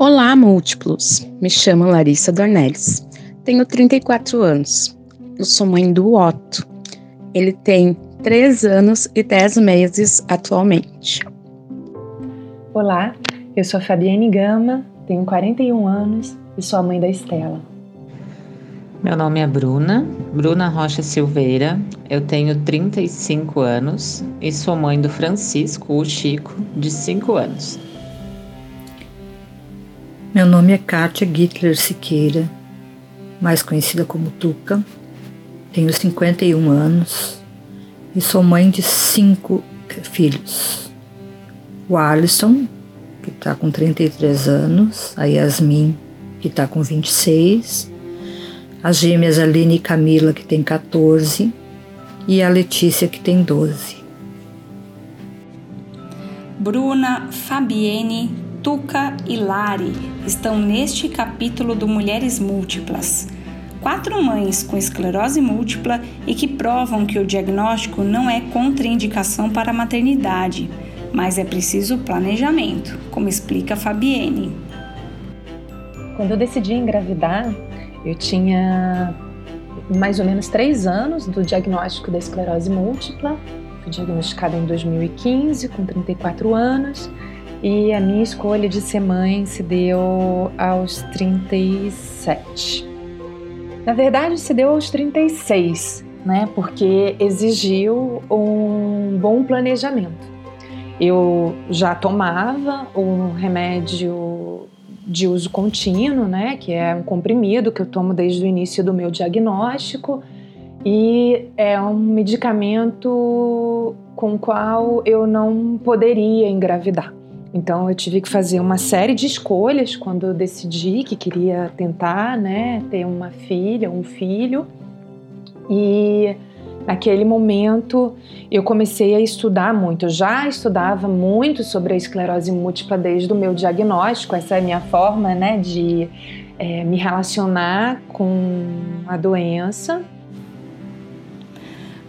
Olá, múltiplos! Me chamo Larissa Dornelles. Tenho 34 anos. Eu sou mãe do Otto. Ele tem 3 anos e 10 meses atualmente. Olá, eu sou a Fabiane Gama, tenho 41 anos e sou a mãe da Estela. Meu nome é Bruna, Bruna Rocha Silveira. Eu tenho 35 anos e sou mãe do Francisco, o Chico, de 5 anos. Meu nome é Kátia Gittler Siqueira, mais conhecida como Tuca. Tenho 51 anos e sou mãe de cinco filhos. O Alisson, que está com 33 anos, a Yasmin, que está com 26, as gêmeas Aline e Camila, que tem 14, e a Letícia, que tem 12. Bruna, Fabienne, Tuca e Lari estão neste capítulo do Mulheres Múltiplas. Quatro mães com esclerose múltipla e que provam que o diagnóstico não é contraindicação para a maternidade, mas é preciso planejamento, como explica Fabienne. Quando eu decidi engravidar, eu tinha mais ou menos três anos do diagnóstico da esclerose múltipla. Fui diagnosticada em 2015, com 34 anos. E a minha escolha de ser mãe se deu aos 37. Na verdade, se deu aos 36, né? Porque exigiu um bom planejamento. Eu já tomava um remédio de uso contínuo, né? Que é um comprimido que eu tomo desde o início do meu diagnóstico e é um medicamento com o qual eu não poderia engravidar. Então eu tive que fazer uma série de escolhas quando eu decidi que queria tentar, né, ter uma filha, um filho. E naquele momento eu comecei a estudar muito. Eu já estudava muito sobre a esclerose múltipla desde o meu diagnóstico. Essa é a minha forma, né, de é, me relacionar com a doença.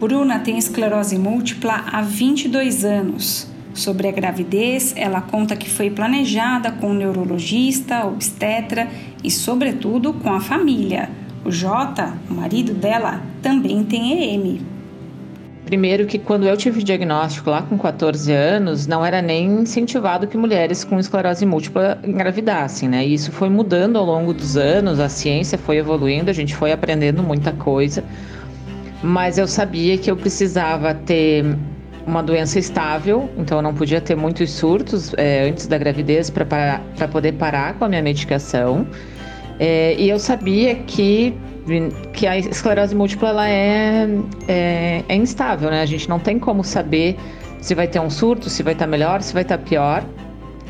Bruna tem esclerose múltipla há 22 anos. Sobre a gravidez, ela conta que foi planejada com um neurologista, obstetra e, sobretudo, com a família. O Jota, o marido dela, também tem EM. Primeiro que quando eu tive o diagnóstico lá com 14 anos, não era nem incentivado que mulheres com esclerose múltipla engravidassem, né? E isso foi mudando ao longo dos anos, a ciência foi evoluindo, a gente foi aprendendo muita coisa. Mas eu sabia que eu precisava ter uma doença estável, então eu não podia ter muitos surtos é, antes da gravidez para poder parar com a minha medicação. É, e eu sabia que, que a esclerose múltipla ela é, é, é, instável, né? A gente não tem como saber se vai ter um surto, se vai estar tá melhor, se vai estar tá pior.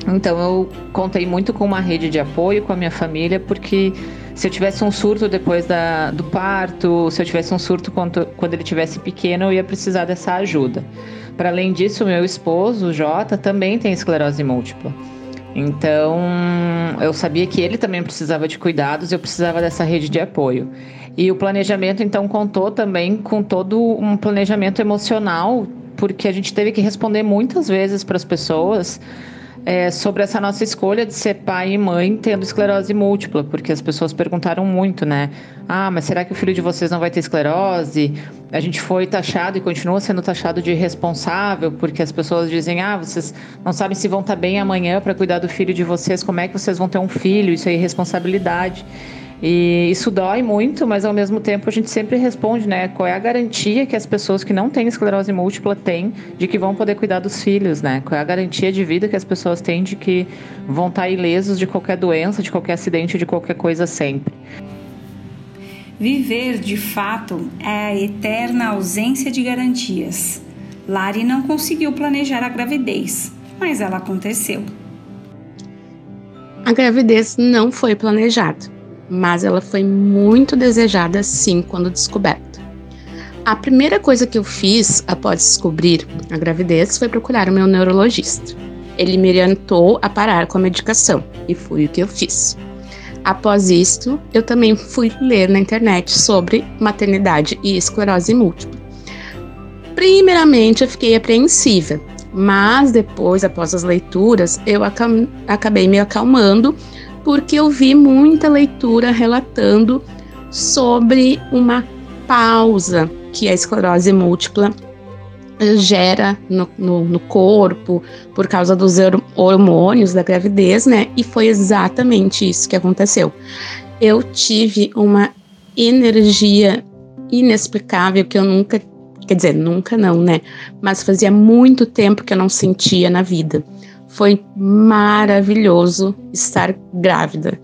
Então eu contei muito com uma rede de apoio com a minha família, porque se eu tivesse um surto depois da, do parto, se eu tivesse um surto quando, quando ele tivesse pequeno, eu ia precisar dessa ajuda. Para além disso, meu esposo, o Jota, também tem esclerose múltipla. Então, eu sabia que ele também precisava de cuidados, eu precisava dessa rede de apoio. E o planejamento, então, contou também com todo um planejamento emocional, porque a gente teve que responder muitas vezes para as pessoas é, sobre essa nossa escolha de ser pai e mãe tendo esclerose múltipla, porque as pessoas perguntaram muito, né? Ah, mas será que o filho de vocês não vai ter esclerose? A gente foi taxado e continua sendo taxado de irresponsável, porque as pessoas dizem: ah, vocês não sabem se vão estar bem amanhã para cuidar do filho de vocês, como é que vocês vão ter um filho? Isso é irresponsabilidade. E isso dói muito, mas ao mesmo tempo a gente sempre responde, né? Qual é a garantia que as pessoas que não têm esclerose múltipla têm de que vão poder cuidar dos filhos, né? Qual é a garantia de vida que as pessoas têm de que vão estar ilesos de qualquer doença, de qualquer acidente, de qualquer coisa sempre? Viver, de fato, é a eterna ausência de garantias. Lari não conseguiu planejar a gravidez, mas ela aconteceu. A gravidez não foi planejada mas ela foi muito desejada sim quando descoberta. A primeira coisa que eu fiz após descobrir a gravidez foi procurar o meu neurologista. Ele me orientou a parar com a medicação e foi o que eu fiz. Após isto, eu também fui ler na internet sobre maternidade e esclerose múltipla. Primeiramente, eu fiquei apreensiva, Mas depois, após as leituras, eu acabei me acalmando, porque eu vi muita leitura relatando sobre uma pausa que a esclerose múltipla gera no, no, no, corpo por causa dos hormônios da gravidez, né? E foi exatamente isso que aconteceu. Eu tive uma energia inexplicável que eu nunca, quer dizer, nunca não, né? Mas fazia muito tempo que eu não sentia na vida. Foi maravilhoso estar grávida.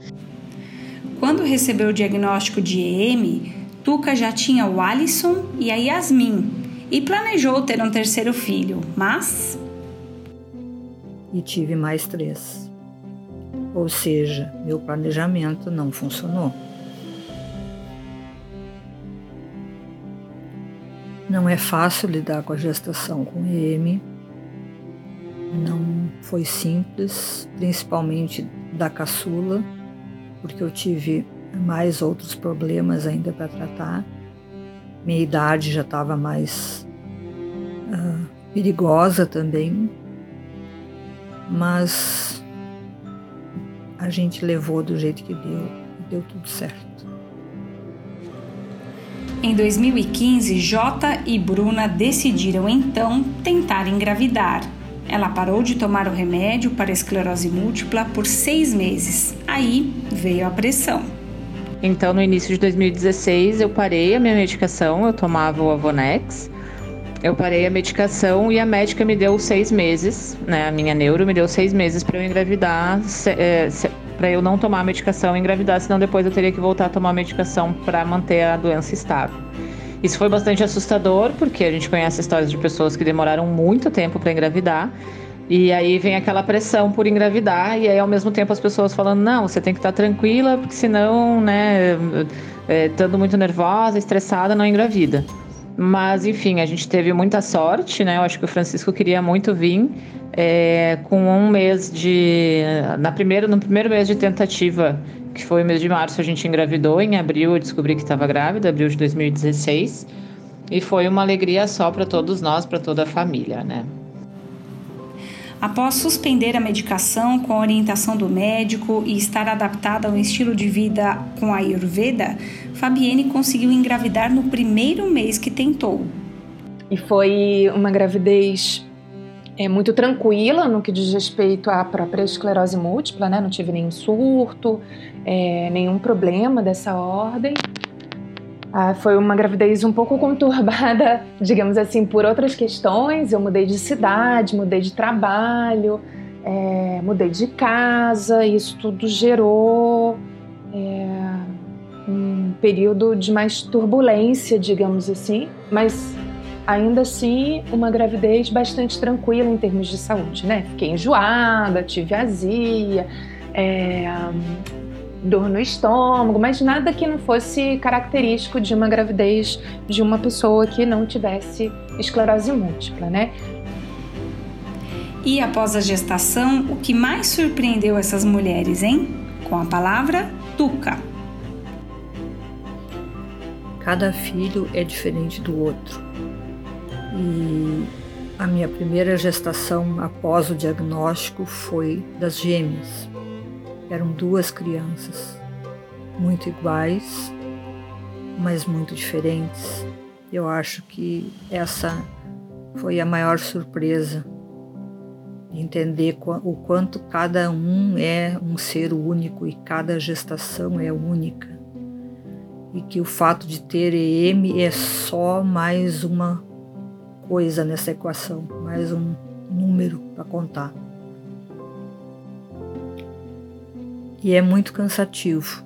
Quando recebeu o diagnóstico de EM, Tuca já tinha o Alisson e a Yasmin, e planejou ter um terceiro filho, mas. E tive mais três. Ou seja, meu planejamento não funcionou. Não é fácil lidar com a gestação com EM. Não foi simples, principalmente da caçula, porque eu tive mais outros problemas ainda para tratar minha idade já estava mais uh, perigosa também, mas a gente levou do jeito que deu e deu tudo certo. Em 2015, Jota e Bruna decidiram então tentar engravidar. Ela parou de tomar o remédio para esclerose múltipla por seis meses. Aí veio a pressão. Então, no início de 2016, eu parei a minha medicação, eu tomava o Avonex. Eu parei a medicação e a médica me deu seis meses, né? A minha neuro me deu seis meses para eu engravidar, é, para eu não tomar a medicação e engravidar, senão depois eu teria que voltar a tomar a medicação para manter a doença estável. Isso foi bastante assustador, porque a gente conhece histórias de pessoas que demoraram muito tempo para engravidar. E aí vem aquela pressão por engravidar, e aí ao mesmo tempo as pessoas falando: não, você tem que estar tranquila, porque senão, né, é, estando muito nervosa, estressada, não engravida. Mas enfim, a gente teve muita sorte, né? Eu acho que o Francisco queria muito vir. É, com um mês de. Na primeira, no primeiro mês de tentativa, que foi o mês de março, a gente engravidou. Em abril eu descobri que estava grávida, abril de 2016. E foi uma alegria só para todos nós, para toda a família, né? Após suspender a medicação com a orientação do médico e estar adaptada ao estilo de vida com a Ayurveda, Fabienne conseguiu engravidar no primeiro mês que tentou. E foi uma gravidez é, muito tranquila no que diz respeito à própria esclerose múltipla, né? Não tive nenhum surto, é, nenhum problema dessa ordem. Ah, foi uma gravidez um pouco conturbada, digamos assim, por outras questões. Eu mudei de cidade, mudei de trabalho, é, mudei de casa. Isso tudo gerou é, um período de mais turbulência, digamos assim. Mas ainda assim, uma gravidez bastante tranquila em termos de saúde, né? Fiquei enjoada, tive azia. É, dor no estômago, mas nada que não fosse característico de uma gravidez de uma pessoa que não tivesse esclerose múltipla, né? E após a gestação, o que mais surpreendeu essas mulheres, hein? Com a palavra tuca. Cada filho é diferente do outro. E a minha primeira gestação após o diagnóstico foi das gêmeas. Eram duas crianças, muito iguais, mas muito diferentes. Eu acho que essa foi a maior surpresa entender o quanto cada um é um ser único e cada gestação é única. E que o fato de ter EM é só mais uma coisa nessa equação, mais um número para contar. e é muito cansativo.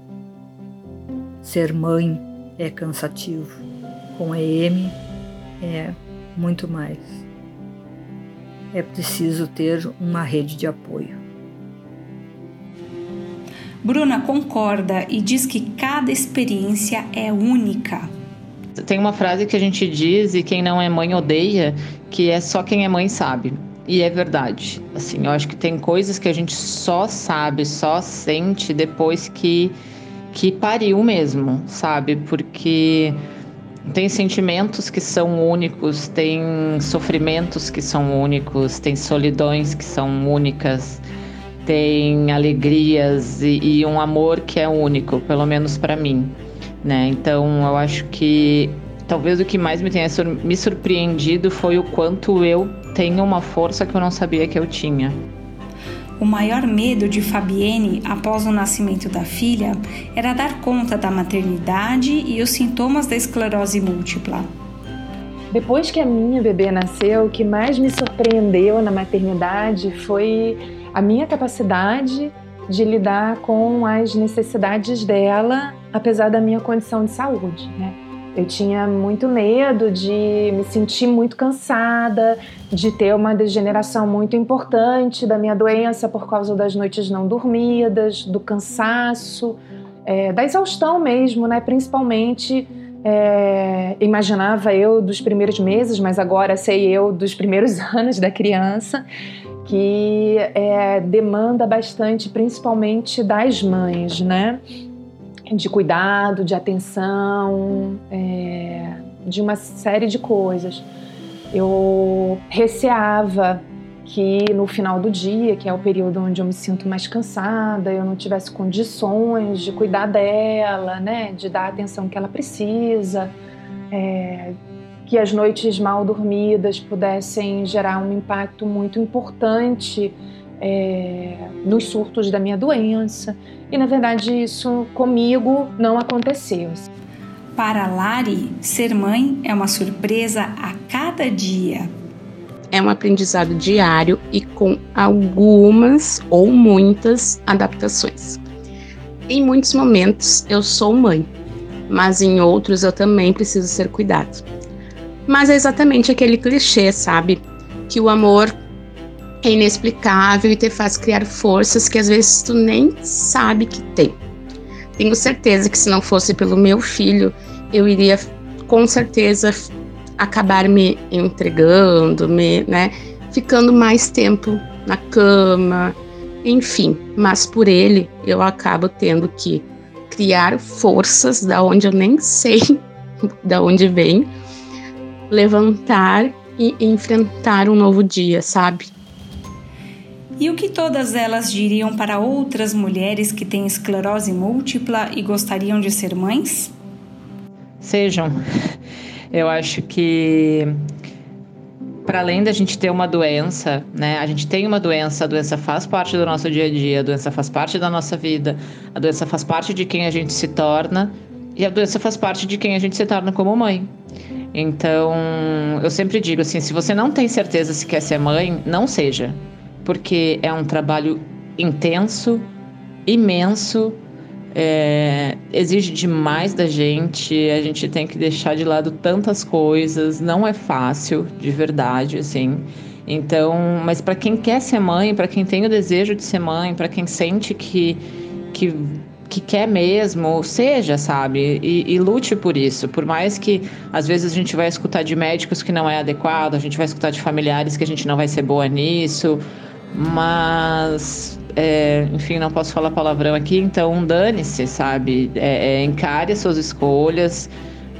Ser mãe é cansativo. Com EM é muito mais. É preciso ter uma rede de apoio. Bruna concorda e diz que cada experiência é única. Tem uma frase que a gente diz e quem não é mãe odeia, que é só quem é mãe sabe. E é verdade. Assim, eu acho que tem coisas que a gente só sabe, só sente depois que, que pariu mesmo, sabe? Porque tem sentimentos que são únicos, tem sofrimentos que são únicos, tem solidões que são únicas, tem alegrias e, e um amor que é único, pelo menos para mim, né? Então eu acho que talvez o que mais me tenha me surpreendido foi o quanto eu tenho uma força que eu não sabia que eu tinha. O maior medo de Fabienne após o nascimento da filha era dar conta da maternidade e os sintomas da esclerose múltipla. Depois que a minha bebê nasceu, o que mais me surpreendeu na maternidade foi a minha capacidade de lidar com as necessidades dela, apesar da minha condição de saúde, né? Eu tinha muito medo de me sentir muito cansada, de ter uma degeneração muito importante da minha doença por causa das noites não dormidas, do cansaço, é, da exaustão mesmo, né? Principalmente é, imaginava eu dos primeiros meses, mas agora sei eu dos primeiros anos da criança, que é, demanda bastante, principalmente das mães, né? De cuidado, de atenção, é, de uma série de coisas. Eu receava que no final do dia, que é o período onde eu me sinto mais cansada, eu não tivesse condições de cuidar dela, né, de dar a atenção que ela precisa, é, que as noites mal dormidas pudessem gerar um impacto muito importante é, nos surtos da minha doença. E na verdade isso comigo não aconteceu. Para Lari, ser mãe é uma surpresa a cada dia. É um aprendizado diário e com algumas ou muitas adaptações. Em muitos momentos eu sou mãe, mas em outros eu também preciso ser cuidado. Mas é exatamente aquele clichê, sabe? Que o amor é inexplicável e te faz criar forças que às vezes tu nem sabe que tem. Tenho certeza que se não fosse pelo meu filho, eu iria com certeza acabar me entregando, me, né, ficando mais tempo na cama, enfim. Mas por ele, eu acabo tendo que criar forças da onde eu nem sei da onde vem, levantar e enfrentar um novo dia, sabe? E o que todas elas diriam para outras mulheres que têm esclerose múltipla e gostariam de ser mães? Sejam. Eu acho que para além da gente ter uma doença, né? A gente tem uma doença, a doença faz parte do nosso dia a dia, a doença faz parte da nossa vida, a doença faz parte de quem a gente se torna e a doença faz parte de quem a gente se torna como mãe. Então, eu sempre digo assim, se você não tem certeza se quer ser mãe, não seja porque é um trabalho intenso, imenso, é, exige demais da gente, a gente tem que deixar de lado tantas coisas, não é fácil, de verdade, assim. Então, mas para quem quer ser mãe, para quem tem o desejo de ser mãe, para quem sente que, que, que quer mesmo, seja, sabe? E, e, lute por isso. Por mais que às vezes a gente vai escutar de médicos que não é adequado, a gente vai escutar de familiares que a gente não vai ser boa nisso, mas é, enfim, não posso falar palavrão aqui, então dane-se, sabe? É, é, encare as suas escolhas,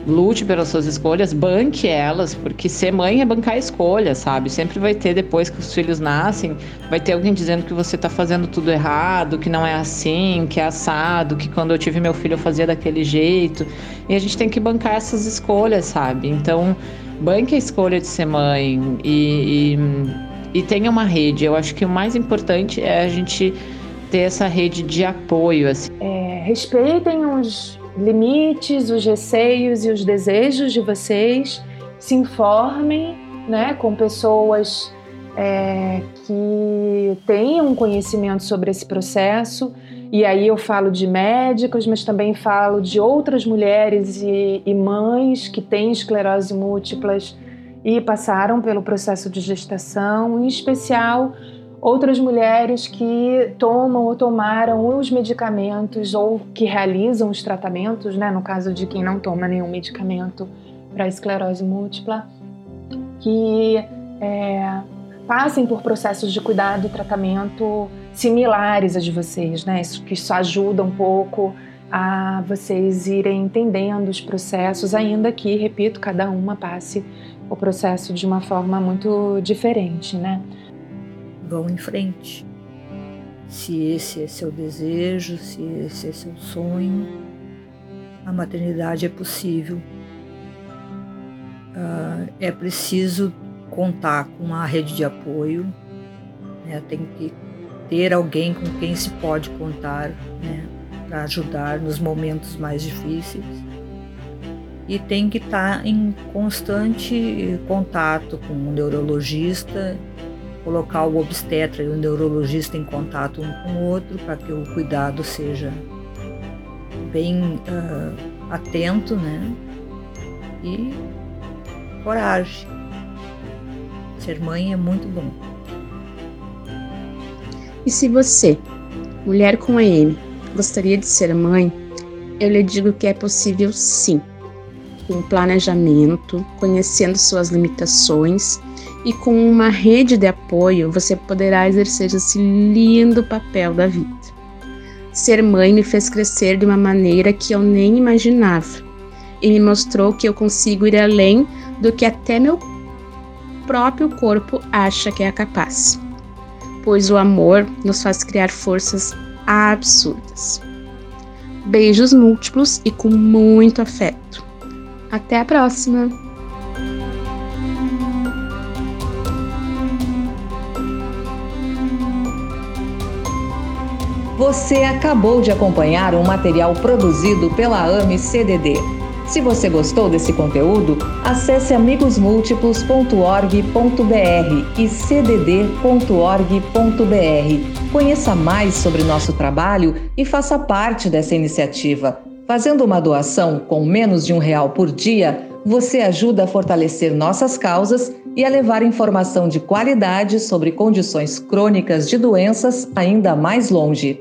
lute pelas suas escolhas, banque elas, porque ser mãe é bancar a escolha, sabe? Sempre vai ter, depois que os filhos nascem, vai ter alguém dizendo que você tá fazendo tudo errado, que não é assim, que é assado, que quando eu tive meu filho eu fazia daquele jeito. E a gente tem que bancar essas escolhas, sabe? Então, banque a escolha de ser mãe e, e e tenha uma rede. Eu acho que o mais importante é a gente ter essa rede de apoio. Assim. É, respeitem os limites, os receios e os desejos de vocês. Se informem né, com pessoas é, que tenham conhecimento sobre esse processo. E aí eu falo de médicos, mas também falo de outras mulheres e, e mães que têm esclerose múltiplas e passaram pelo processo de gestação, em especial outras mulheres que tomam ou tomaram os medicamentos ou que realizam os tratamentos, né, no caso de quem não toma nenhum medicamento para esclerose múltipla, que é, passem por processos de cuidado e tratamento similares a de vocês, né? Isso que isso ajuda um pouco a vocês irem entendendo os processos, ainda que, repito, cada uma passe o processo de uma forma muito diferente, né? Vão em frente. Se esse é seu desejo, se esse é seu sonho, a maternidade é possível. Uh, é preciso contar com uma rede de apoio, né? tem que ter alguém com quem se pode contar né? Para ajudar nos momentos mais difíceis. E tem que estar tá em constante contato com o neurologista colocar o obstetra e o neurologista em contato um com o outro para que o cuidado seja bem uh, atento, né? E coragem. Ser mãe é muito bom. E se você, mulher com EM, gostaria de ser mãe, eu lhe digo que é possível sim. Com planejamento, conhecendo suas limitações e com uma rede de apoio, você poderá exercer esse lindo papel da vida. Ser mãe me fez crescer de uma maneira que eu nem imaginava e me mostrou que eu consigo ir além do que até meu próprio corpo acha que é capaz. Pois o amor nos faz criar forças absurdas. Beijos múltiplos e com muito afeto. Até a próxima! Você acabou de acompanhar um material produzido pela AME CDD. Se você gostou desse conteúdo, acesse amigosmúltiplos.org.br e cdd.org.br. Conheça mais sobre nosso trabalho e faça parte dessa iniciativa. Fazendo uma doação com menos de um real por dia, você ajuda a fortalecer nossas causas e a levar informação de qualidade sobre condições crônicas de doenças ainda mais longe.